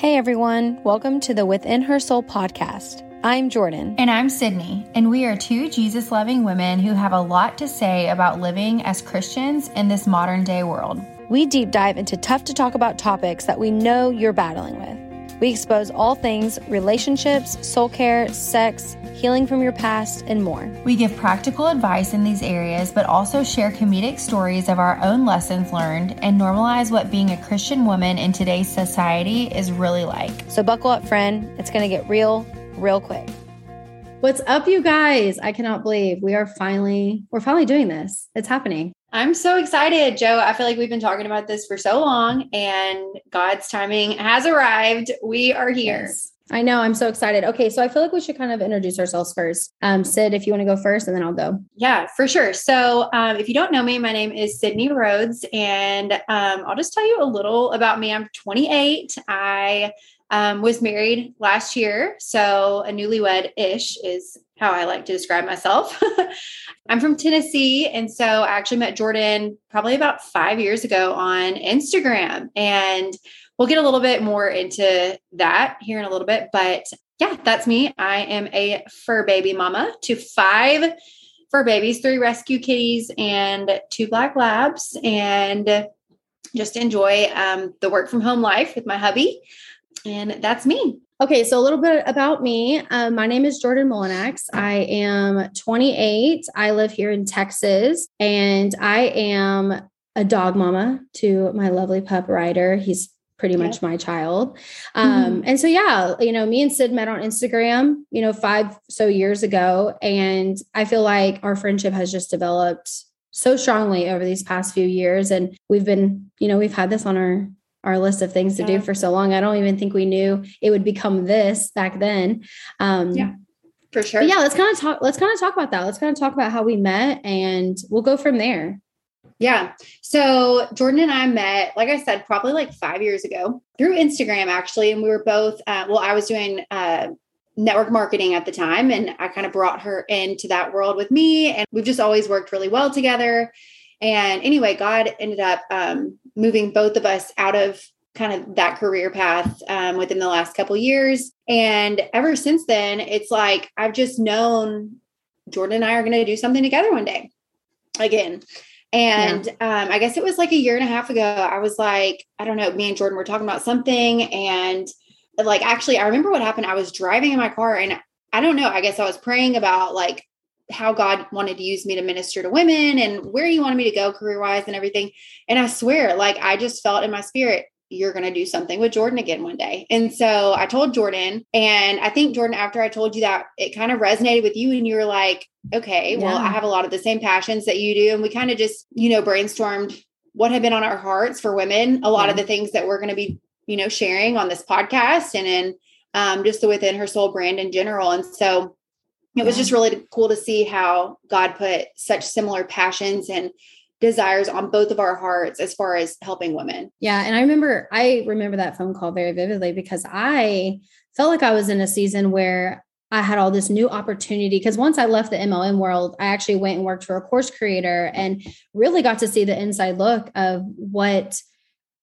Hey everyone, welcome to the Within Her Soul podcast. I'm Jordan. And I'm Sydney, and we are two Jesus loving women who have a lot to say about living as Christians in this modern day world. We deep dive into tough to talk about topics that we know you're battling with. We expose all things relationships, soul care, sex, healing from your past, and more. We give practical advice in these areas, but also share comedic stories of our own lessons learned and normalize what being a Christian woman in today's society is really like. So, buckle up, friend. It's going to get real, real quick. What's up, you guys? I cannot believe we are finally we're finally doing this. It's happening. I'm so excited, Joe. I feel like we've been talking about this for so long and God's timing has arrived. We are here. Yes. I know. I'm so excited. Okay. So I feel like we should kind of introduce ourselves first. Um, Sid, if you want to go first, and then I'll go. Yeah, for sure. So um, if you don't know me, my name is Sydney Rhodes, and um, I'll just tell you a little about me. I'm 28. I um, was married last year. So a newlywed ish is how I like to describe myself. I'm from Tennessee. And so I actually met Jordan probably about five years ago on Instagram. And we'll get a little bit more into that here in a little bit. But yeah, that's me. I am a fur baby mama to five fur babies, three rescue kitties, and two black labs. And just enjoy um, the work from home life with my hubby. And that's me. Okay, so a little bit about me. Um, my name is Jordan Molinax. I am 28. I live here in Texas, and I am a dog mama to my lovely pup Ryder. He's pretty much my child. Um, mm-hmm. And so, yeah, you know, me and Sid met on Instagram, you know, five so years ago. And I feel like our friendship has just developed so strongly over these past few years. And we've been, you know, we've had this on our our list of things to yeah. do for so long. I don't even think we knew it would become this back then. Um, yeah, for sure. yeah, let's kind of talk. Let's kind of talk about that. Let's kind of talk about how we met, and we'll go from there. Yeah. So Jordan and I met, like I said, probably like five years ago through Instagram, actually. And we were both, uh, well, I was doing uh, network marketing at the time, and I kind of brought her into that world with me. And we've just always worked really well together. And anyway, God ended up um, moving both of us out of kind of that career path um, within the last couple years. And ever since then, it's like I've just known Jordan and I are going to do something together one day again. And yeah. um, I guess it was like a year and a half ago. I was like, I don't know, me and Jordan were talking about something. And like, actually, I remember what happened. I was driving in my car and I don't know, I guess I was praying about like how God wanted to use me to minister to women and where he wanted me to go career wise and everything. And I swear, like I just felt in my spirit, you're going to do something with Jordan again one day. And so I told Jordan, and I think Jordan, after I told you that, it kind of resonated with you. And you were like, okay, yeah. well, I have a lot of the same passions that you do. And we kind of just, you know, brainstormed what had been on our hearts for women, a lot yeah. of the things that we're going to be, you know, sharing on this podcast and in um, just the within her soul brand in general. And so it was just really cool to see how God put such similar passions and desires on both of our hearts as far as helping women. Yeah. And I remember, I remember that phone call very vividly because I felt like I was in a season where I had all this new opportunity. Because once I left the MLM world, I actually went and worked for a course creator and really got to see the inside look of what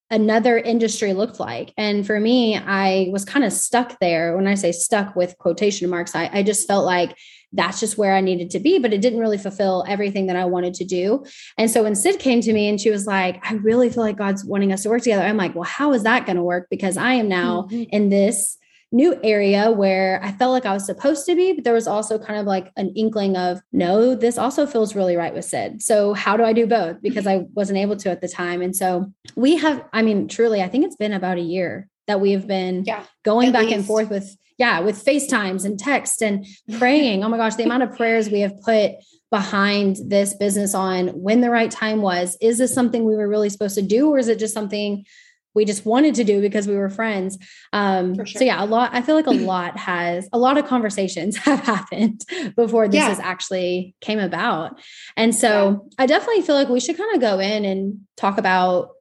another industry looked like. And for me, I was kind of stuck there. When I say stuck with quotation marks, I, I just felt like that's just where I needed to be, but it didn't really fulfill everything that I wanted to do. And so when Sid came to me and she was like, I really feel like God's wanting us to work together, I'm like, well, how is that going to work? Because I am now mm-hmm. in this new area where I felt like I was supposed to be, but there was also kind of like an inkling of, no, this also feels really right with Sid. So how do I do both? Because I wasn't able to at the time. And so we have, I mean, truly, I think it's been about a year that we have been yeah, going back least. and forth with, yeah, with FaceTimes and text and praying. oh my gosh, the amount of prayers we have put behind this business on when the right time was. Is this something we were really supposed to do, or is it just something we just wanted to do because we were friends. Um, sure. So yeah, a lot. I feel like a lot has a lot of conversations have happened before this yeah. has actually came about, and so yeah. I definitely feel like we should kind of go in and talk about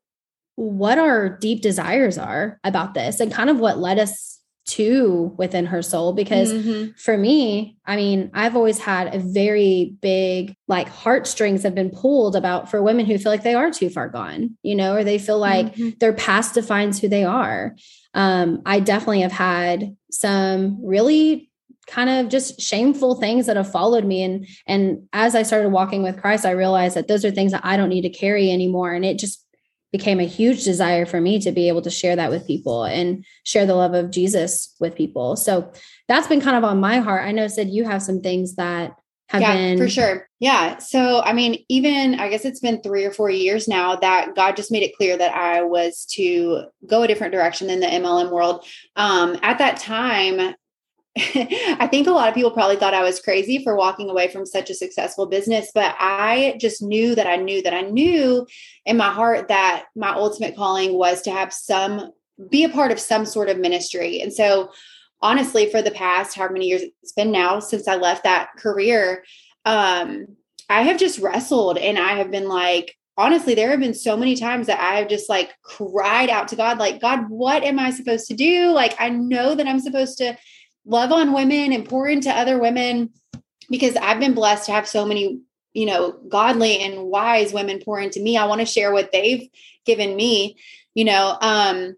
what our deep desires are about this and kind of what led us too within her soul because mm-hmm. for me i mean i've always had a very big like heartstrings have been pulled about for women who feel like they are too far gone you know or they feel like mm-hmm. their past defines who they are um, i definitely have had some really kind of just shameful things that have followed me and and as i started walking with christ i realized that those are things that i don't need to carry anymore and it just became a huge desire for me to be able to share that with people and share the love of Jesus with people. So that's been kind of on my heart. I know Sid you have some things that have yeah, been for sure. Yeah. So I mean, even I guess it's been three or four years now that God just made it clear that I was to go a different direction in the MLM world. Um, at that time, I think a lot of people probably thought I was crazy for walking away from such a successful business, but I just knew that I knew that I knew in my heart that my ultimate calling was to have some be a part of some sort of ministry. And so honestly, for the past how many years it's been now since I left that career, um, I have just wrestled and I have been like, honestly, there have been so many times that I've just like cried out to God, like, God, what am I supposed to do? Like, I know that I'm supposed to love on women and pour into other women because I've been blessed to have so many, you know, godly and wise women pour into me. I want to share what they've given me, you know. Um,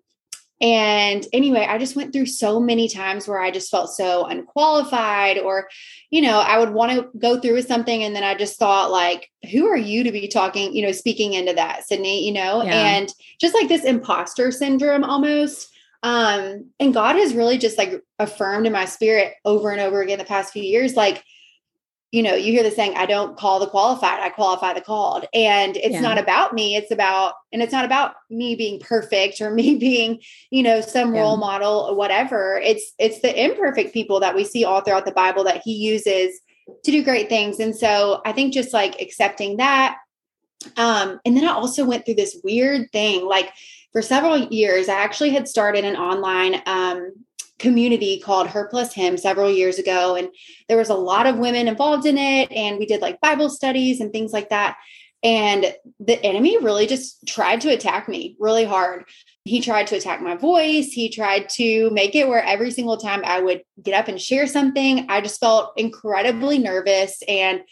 and anyway, I just went through so many times where I just felt so unqualified, or, you know, I would want to go through with something. And then I just thought, like, who are you to be talking, you know, speaking into that, Sydney, you know, yeah. and just like this imposter syndrome almost. Um, and God has really just like affirmed in my spirit over and over again the past few years, like, you know, you hear the saying, I don't call the qualified, I qualify the called. And it's yeah. not about me. It's about, and it's not about me being perfect or me being, you know, some yeah. role model or whatever. It's, it's the imperfect people that we see all throughout the Bible that he uses to do great things. And so I think just like accepting that. Um, and then I also went through this weird thing, like for several years, I actually had started an online um, community called Her Plus Him several years ago. And there was a lot of women involved in it. And we did like Bible studies and things like that. And the enemy really just tried to attack me really hard. He tried to attack my voice. He tried to make it where every single time I would get up and share something, I just felt incredibly nervous and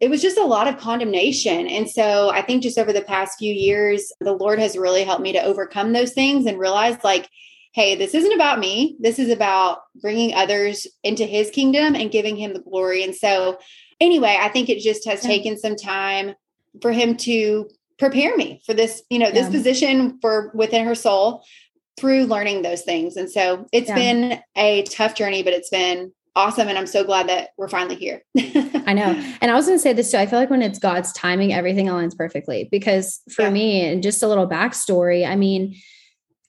it was just a lot of condemnation. And so I think just over the past few years, the Lord has really helped me to overcome those things and realize like, hey, this isn't about me. This is about bringing others into his kingdom and giving him the glory. And so, anyway, I think it just has yeah. taken some time for him to prepare me for this, you know, yeah. this position for within her soul through learning those things. And so it's yeah. been a tough journey, but it's been awesome and i'm so glad that we're finally here i know. And i was going to say this too i feel like when it's god's timing everything aligns perfectly because for yeah. me and just a little backstory i mean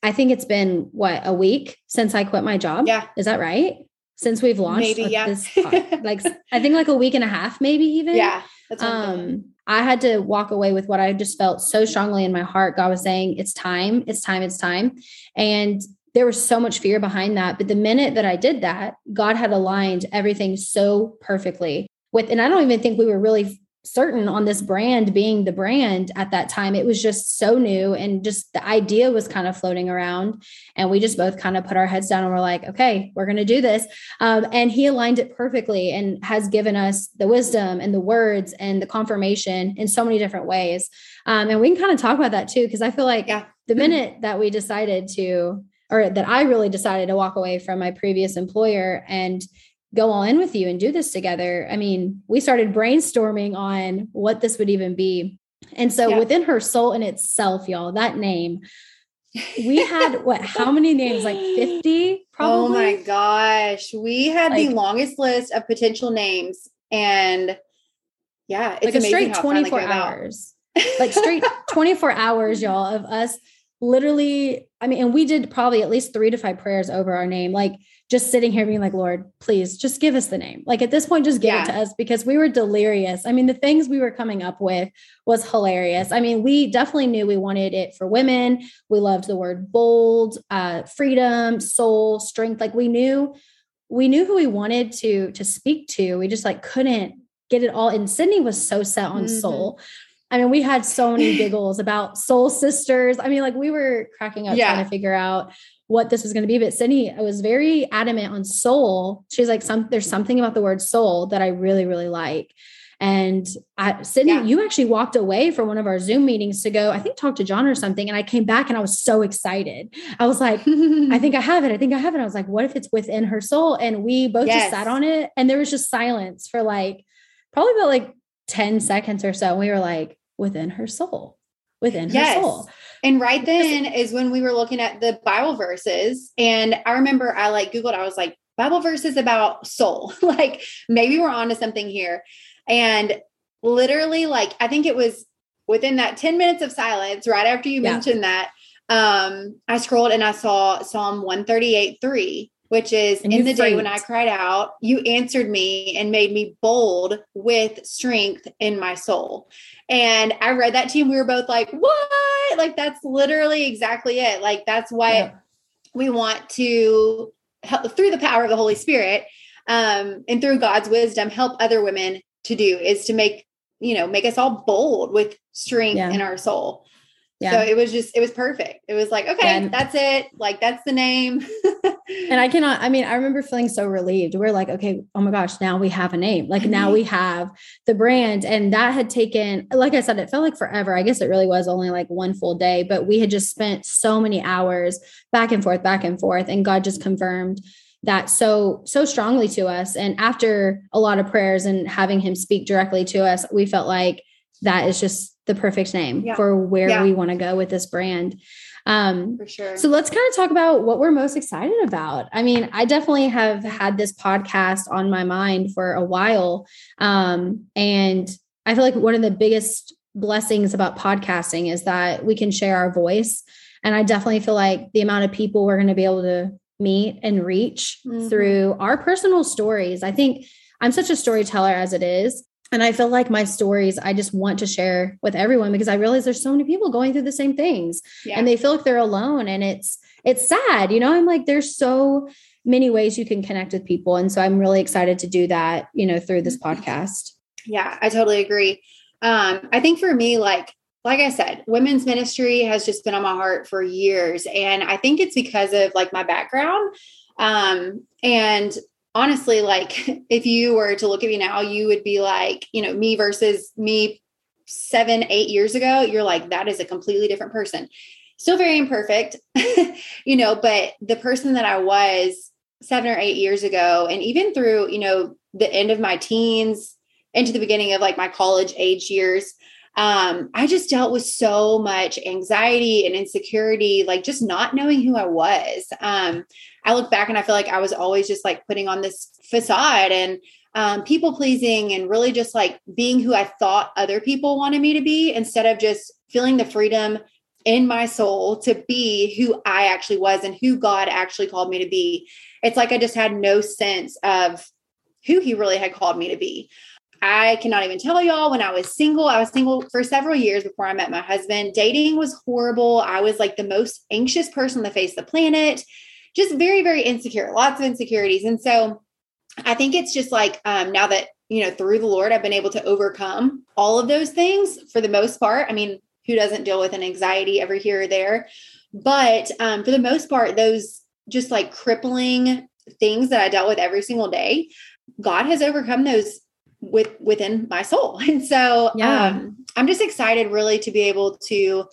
i think it's been what a week since i quit my job? Yeah. Is that right? Since we've launched maybe, yeah. this like i think like a week and a half maybe even? Yeah um i had to walk away with what i just felt so strongly in my heart. God was saying it's time it's time it's time. And there was so much fear behind that. But the minute that I did that, God had aligned everything so perfectly with, and I don't even think we were really certain on this brand being the brand at that time. It was just so new and just the idea was kind of floating around. And we just both kind of put our heads down and we're like, okay, we're going to do this. Um, and he aligned it perfectly and has given us the wisdom and the words and the confirmation in so many different ways. Um, and we can kind of talk about that too, because I feel like yeah. the minute that we decided to or that I really decided to walk away from my previous employer and go all in with you and do this together. I mean, we started brainstorming on what this would even be. And so yeah. within her soul in itself, y'all, that name, we had what, how many names? Like 50 probably? Oh my gosh. We had like, the longest list of potential names. And yeah, it's like a straight 24 hours. like straight 24 hours, y'all, of us literally, I mean, and we did probably at least three to five prayers over our name, like just sitting here being like, Lord, please just give us the name. Like at this point, just give yeah. it to us because we were delirious. I mean, the things we were coming up with was hilarious. I mean, we definitely knew we wanted it for women. We loved the word bold, uh, freedom, soul, strength. Like we knew, we knew who we wanted to to speak to. We just like couldn't get it all. And Sydney was so set on mm-hmm. soul. I mean, we had so many giggles about soul sisters. I mean, like we were cracking up yeah. trying to figure out what this was going to be. But Sydney I was very adamant on soul. She's like, some there's something about the word soul that I really, really like. And I, Sydney, yeah. you actually walked away from one of our Zoom meetings to go, I think, talk to John or something. And I came back and I was so excited. I was like, I think I have it. I think I have it. I was like, what if it's within her soul? And we both yes. just sat on it. And there was just silence for like, probably about like 10 seconds or so. And we were like, within her soul, within yes. her soul. And right then is when we were looking at the Bible verses. And I remember I like Googled, I was like, Bible verses about soul. like maybe we're on to something here. And literally, like, I think it was within that 10 minutes of silence, right after you yeah. mentioned that, um, I scrolled and I saw Psalm 138 3, which is and in the day when I cried out, you answered me and made me bold with strength in my soul. And I read that to you, and we were both like, what? Like, that's literally exactly it. Like, that's what yeah. we want to help through the power of the Holy Spirit um, and through God's wisdom, help other women to do is to make you know make us all bold with strength yeah. in our soul yeah. So it was just, it was perfect. It was like, okay, that's it. Like, that's the name. and I cannot, I mean, I remember feeling so relieved. We're like, okay, oh my gosh, now we have a name. Like, now mm-hmm. we have the brand. And that had taken, like I said, it felt like forever. I guess it really was only like one full day, but we had just spent so many hours back and forth, back and forth. And God just confirmed that so so strongly to us and after a lot of prayers and having him speak directly to us we felt like that is just the perfect name yeah. for where yeah. we want to go with this brand um for sure so let's kind of talk about what we're most excited about i mean i definitely have had this podcast on my mind for a while um and i feel like one of the biggest blessings about podcasting is that we can share our voice and i definitely feel like the amount of people we're going to be able to meet and reach mm-hmm. through our personal stories. I think I'm such a storyteller as it is. And I feel like my stories, I just want to share with everyone because I realize there's so many people going through the same things yeah. and they feel like they're alone. And it's, it's sad. You know, I'm like, there's so many ways you can connect with people. And so I'm really excited to do that, you know, through this mm-hmm. podcast. Yeah, I totally agree. Um, I think for me, like like I said, women's ministry has just been on my heart for years. And I think it's because of like my background. Um, and honestly, like if you were to look at me now, you would be like, you know, me versus me seven, eight years ago, you're like, that is a completely different person. Still very imperfect, you know, but the person that I was seven or eight years ago, and even through, you know, the end of my teens into the beginning of like my college age years, um, I just dealt with so much anxiety and insecurity, like just not knowing who I was. Um, I look back and I feel like I was always just like putting on this facade and um, people pleasing and really just like being who I thought other people wanted me to be instead of just feeling the freedom in my soul to be who I actually was and who God actually called me to be. It's like I just had no sense of who He really had called me to be. I cannot even tell y'all when I was single. I was single for several years before I met my husband. Dating was horrible. I was like the most anxious person on the face of the planet, just very, very insecure, lots of insecurities. And so I think it's just like um, now that, you know, through the Lord, I've been able to overcome all of those things for the most part. I mean, who doesn't deal with an anxiety ever here or there? But um, for the most part, those just like crippling things that I dealt with every single day, God has overcome those with within my soul. And so yeah. um, I'm just excited really to be able to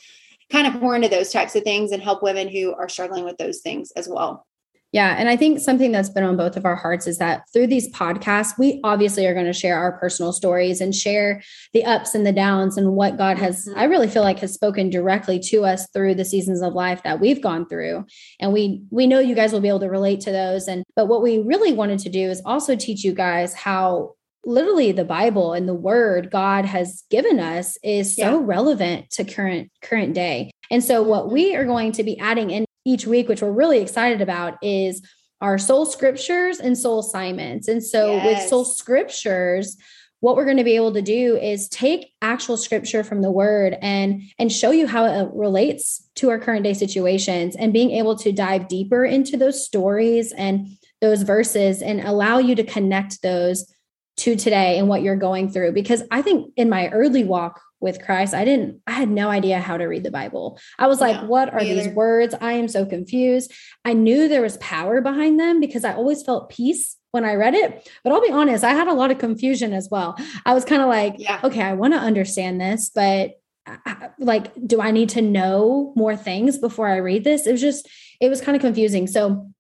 kind of pour into those types of things and help women who are struggling with those things as well. Yeah. And I think something that's been on both of our hearts is that through these podcasts, we obviously are going to share our personal stories and share the ups and the downs and what God has, mm-hmm. I really feel like has spoken directly to us through the seasons of life that we've gone through. And we we know you guys will be able to relate to those. And but what we really wanted to do is also teach you guys how literally the bible and the word god has given us is so yeah. relevant to current current day and so what mm-hmm. we are going to be adding in each week which we're really excited about is our soul scriptures and soul assignments and so yes. with soul scriptures what we're going to be able to do is take actual scripture from the word and and show you how it relates to our current day situations and being able to dive deeper into those stories and those verses and allow you to connect those to today and what you're going through because i think in my early walk with Christ, I didn't, I had no idea how to read the Bible. I was like, what are these words? I am so confused. I knew there was power behind them because I always felt peace when I read it. But I'll be honest, I had a lot of confusion as well. I was kind of like, yeah. okay, I want to understand this, but uh, uh, like, do I need to know more things before I read this? It was just, it was kind of confusing. So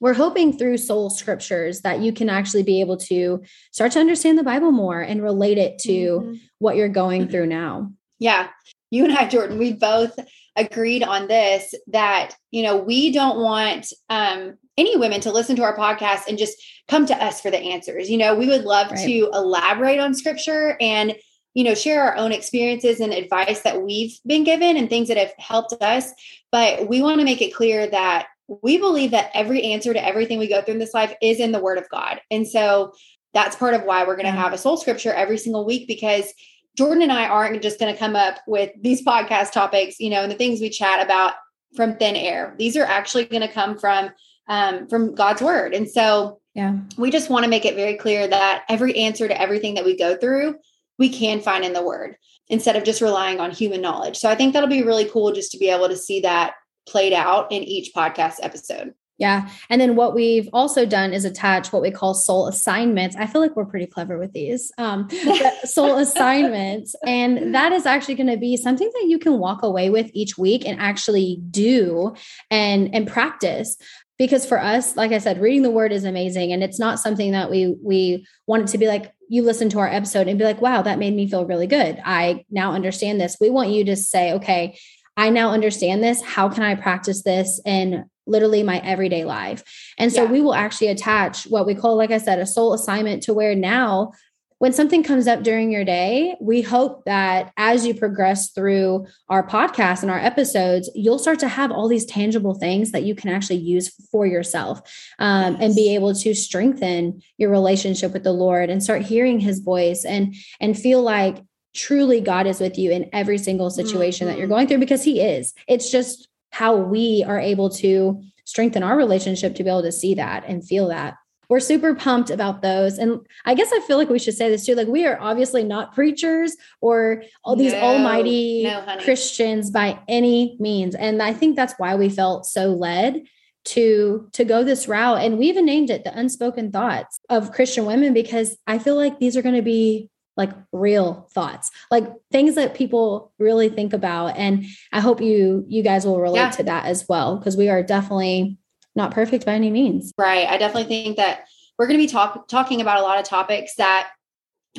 we're hoping through soul scriptures that you can actually be able to start to understand the Bible more and relate it to mm-hmm. what you're going through now. Yeah. You and I, Jordan, we both agreed on this that, you know, we don't want um, any women to listen to our podcast and just come to us for the answers. You know, we would love right. to elaborate on scripture and, you know, share our own experiences and advice that we've been given and things that have helped us. But we want to make it clear that we believe that every answer to everything we go through in this life is in the word of God. And so that's part of why we're going to have a soul scripture every single week because Jordan and I aren't just going to come up with these podcast topics, you know, and the things we chat about from thin air. These are actually going to come from um, from God's word. And so yeah, we just want to make it very clear that every answer to everything that we go through, we can find in the word instead of just relying on human knowledge. So I think that'll be really cool just to be able to see that played out in each podcast episode. Yeah. And then what we've also done is attach what we call soul assignments. I feel like we're pretty clever with these um, soul assignments. And that is actually going to be something that you can walk away with each week and actually do and, and practice. Because for us, like I said, reading the word is amazing. And it's not something that we we want it to be like, you listen to our episode and be like, wow, that made me feel really good. I now understand this. We want you to say, okay, I now understand this. How can I practice this in literally my everyday life? And so yeah. we will actually attach what we call, like I said, a soul assignment to where now when something comes up during your day, we hope that as you progress through our podcast and our episodes, you'll start to have all these tangible things that you can actually use for yourself um, yes. and be able to strengthen your relationship with the Lord and start hearing His voice and and feel like truly God is with you in every single situation mm-hmm. that you're mm-hmm. going through because He is. It's just how we are able to strengthen our relationship to be able to see that and feel that. We're super pumped about those. And I guess I feel like we should say this too. Like, we are obviously not preachers or all these no, almighty no, Christians by any means. And I think that's why we felt so led to to go this route and we even named it the unspoken thoughts of christian women because i feel like these are going to be like real thoughts like things that people really think about and i hope you you guys will relate yeah. to that as well because we are definitely not perfect by any means right i definitely think that we're going to be talk, talking about a lot of topics that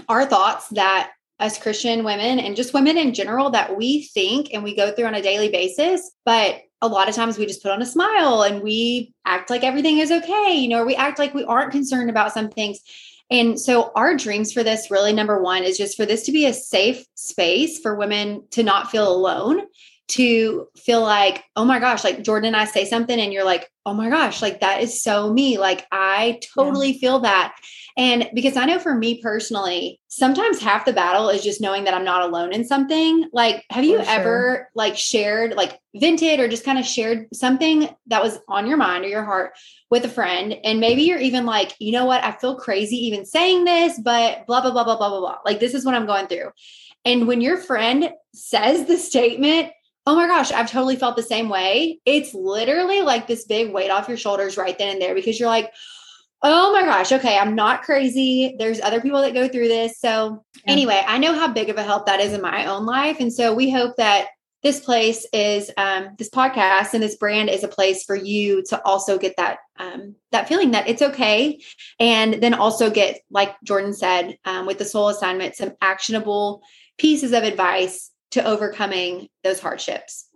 are thoughts that us christian women and just women in general that we think and we go through on a daily basis but a lot of times we just put on a smile and we act like everything is okay you know or we act like we aren't concerned about some things and so, our dreams for this really, number one, is just for this to be a safe space for women to not feel alone, to feel like, oh my gosh, like Jordan and I say something, and you're like, oh my gosh, like that is so me. Like, I totally yeah. feel that. And because I know for me personally, sometimes half the battle is just knowing that I'm not alone in something. Like, have you ever like shared, like vented or just kind of shared something that was on your mind or your heart with a friend? And maybe you're even like, you know what? I feel crazy even saying this, but blah, blah, blah, blah, blah, blah, blah. Like, this is what I'm going through. And when your friend says the statement, oh my gosh, I've totally felt the same way, it's literally like this big weight off your shoulders right then and there because you're like, Oh my gosh. Okay. I'm not crazy. There's other people that go through this. So, yeah. anyway, I know how big of a help that is in my own life. And so, we hope that this place is um, this podcast and this brand is a place for you to also get that um, that feeling that it's okay and then also get like jordan said um, with the soul assignment some actionable pieces of advice to overcoming those hardships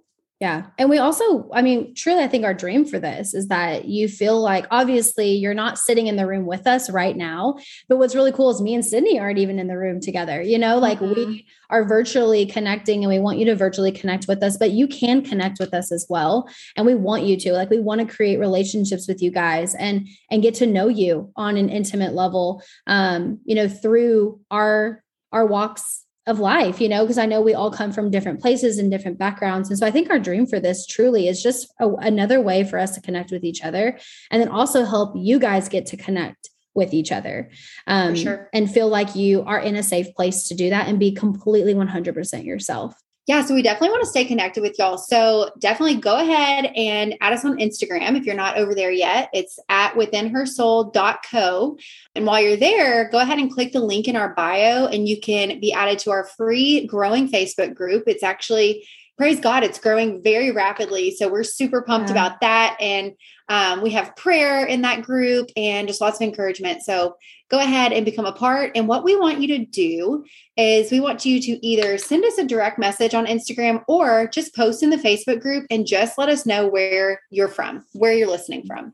yeah. And we also, I mean, truly, I think our dream for this is that you feel like obviously you're not sitting in the room with us right now. But what's really cool is me and Sydney aren't even in the room together. You know, like mm-hmm. we are virtually connecting and we want you to virtually connect with us, but you can connect with us as well. And we want you to. Like we want to create relationships with you guys and and get to know you on an intimate level um, you know, through our our walks of life, you know, because I know we all come from different places and different backgrounds. And so I think our dream for this truly is just a, another way for us to connect with each other and then also help you guys get to connect with each other um, sure. and feel like you are in a safe place to do that and be completely 100% yourself yeah, so we definitely want to stay connected with y'all. So definitely go ahead and add us on Instagram if you're not over there yet. It's at withinhersoul.co. And while you're there, go ahead and click the link in our bio and you can be added to our free growing Facebook group. It's actually praise God, it's growing very rapidly. So we're super pumped yeah. about that. And um, we have prayer in that group and just lots of encouragement. So go ahead and become a part. And what we want you to do is we want you to either send us a direct message on Instagram or just post in the Facebook group and just let us know where you're from, where you're listening from.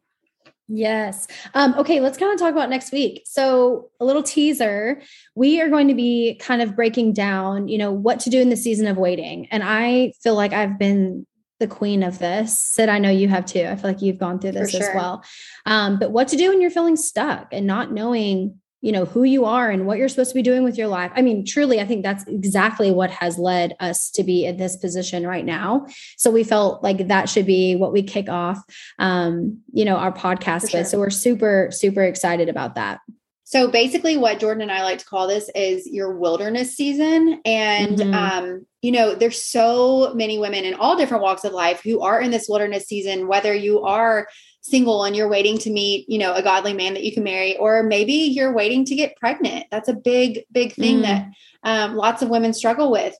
Yes. Um, okay, let's kind of talk about next week. So, a little teaser. We are going to be kind of breaking down, you know, what to do in the season of waiting. And I feel like I've been the queen of this. Sid, I know you have too. I feel like you've gone through this sure. as well. Um, but what to do when you're feeling stuck and not knowing, you know, who you are and what you're supposed to be doing with your life. I mean, truly, I think that's exactly what has led us to be in this position right now. So we felt like that should be what we kick off, um, you know, our podcast sure. with. So we're super, super excited about that. So basically, what Jordan and I like to call this is your wilderness season. And, mm-hmm. um, you know, there's so many women in all different walks of life who are in this wilderness season, whether you are single and you're waiting to meet, you know, a godly man that you can marry, or maybe you're waiting to get pregnant. That's a big, big thing mm. that um, lots of women struggle with.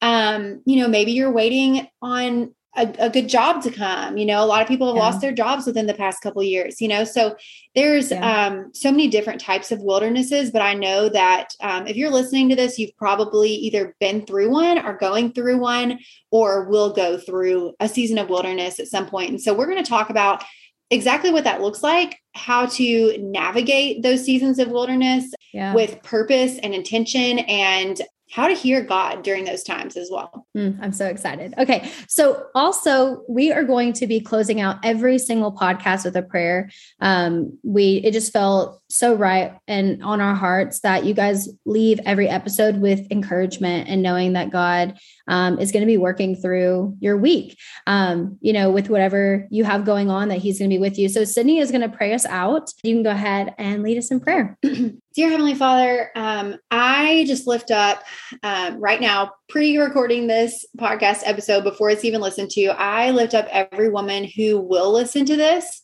Um, you know, maybe you're waiting on a, a, good job to come you know a lot of people have yeah. lost their jobs within the past couple years you know so there's yeah. um, so many different types of wildernesses but i know that um, if you're listening to this you've probably either been through one or going through one or will go through a season of wilderness at some point and so we're going to talk about exactly what that looks like how to navigate those seasons of wilderness yeah. with purpose and intention and how to hear God during those times as well. Mm, I'm so excited. Okay. So, also, we are going to be closing out every single podcast with a prayer. Um, we, it just felt so right and on our hearts that you guys leave every episode with encouragement and knowing that God um, is going to be working through your week, um, you know, with whatever you have going on, that He's going to be with you. So, Sydney is going to pray us out. You can go ahead and lead us in prayer. Dear Heavenly Father, um, I just lift up um, right now, pre recording this podcast episode before it's even listened to. I lift up every woman who will listen to this.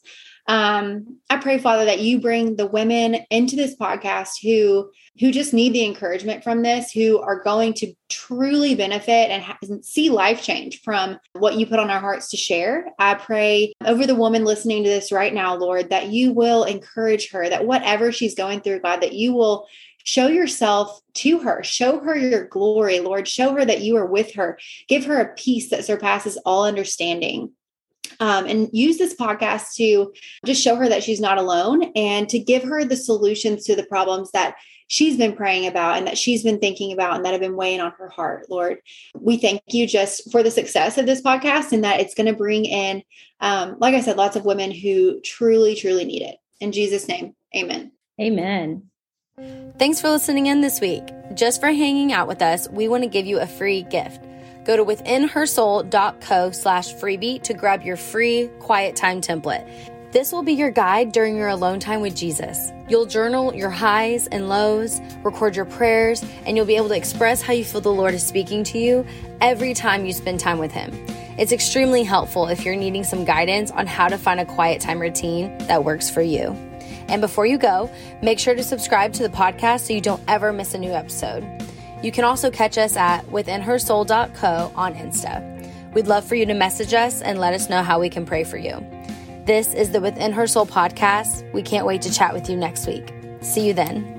Um, I pray, Father, that you bring the women into this podcast who who just need the encouragement from this, who are going to truly benefit and ha- see life change from what you put on our hearts to share. I pray over the woman listening to this right now, Lord, that you will encourage her, that whatever she's going through, God, that you will show yourself to her, show her your glory, Lord, show her that you are with her, give her a peace that surpasses all understanding. Um, and use this podcast to just show her that she's not alone and to give her the solutions to the problems that she's been praying about and that she's been thinking about and that have been weighing on her heart, Lord. We thank you just for the success of this podcast and that it's going to bring in, um, like I said, lots of women who truly, truly need it. In Jesus' name, amen. Amen. Thanks for listening in this week. Just for hanging out with us, we want to give you a free gift. Go to withinhersoul.co slash freebie to grab your free quiet time template. This will be your guide during your alone time with Jesus. You'll journal your highs and lows, record your prayers, and you'll be able to express how you feel the Lord is speaking to you every time you spend time with Him. It's extremely helpful if you're needing some guidance on how to find a quiet time routine that works for you. And before you go, make sure to subscribe to the podcast so you don't ever miss a new episode. You can also catch us at withinhersoul.co on Insta. We'd love for you to message us and let us know how we can pray for you. This is the Within Her Soul podcast. We can't wait to chat with you next week. See you then.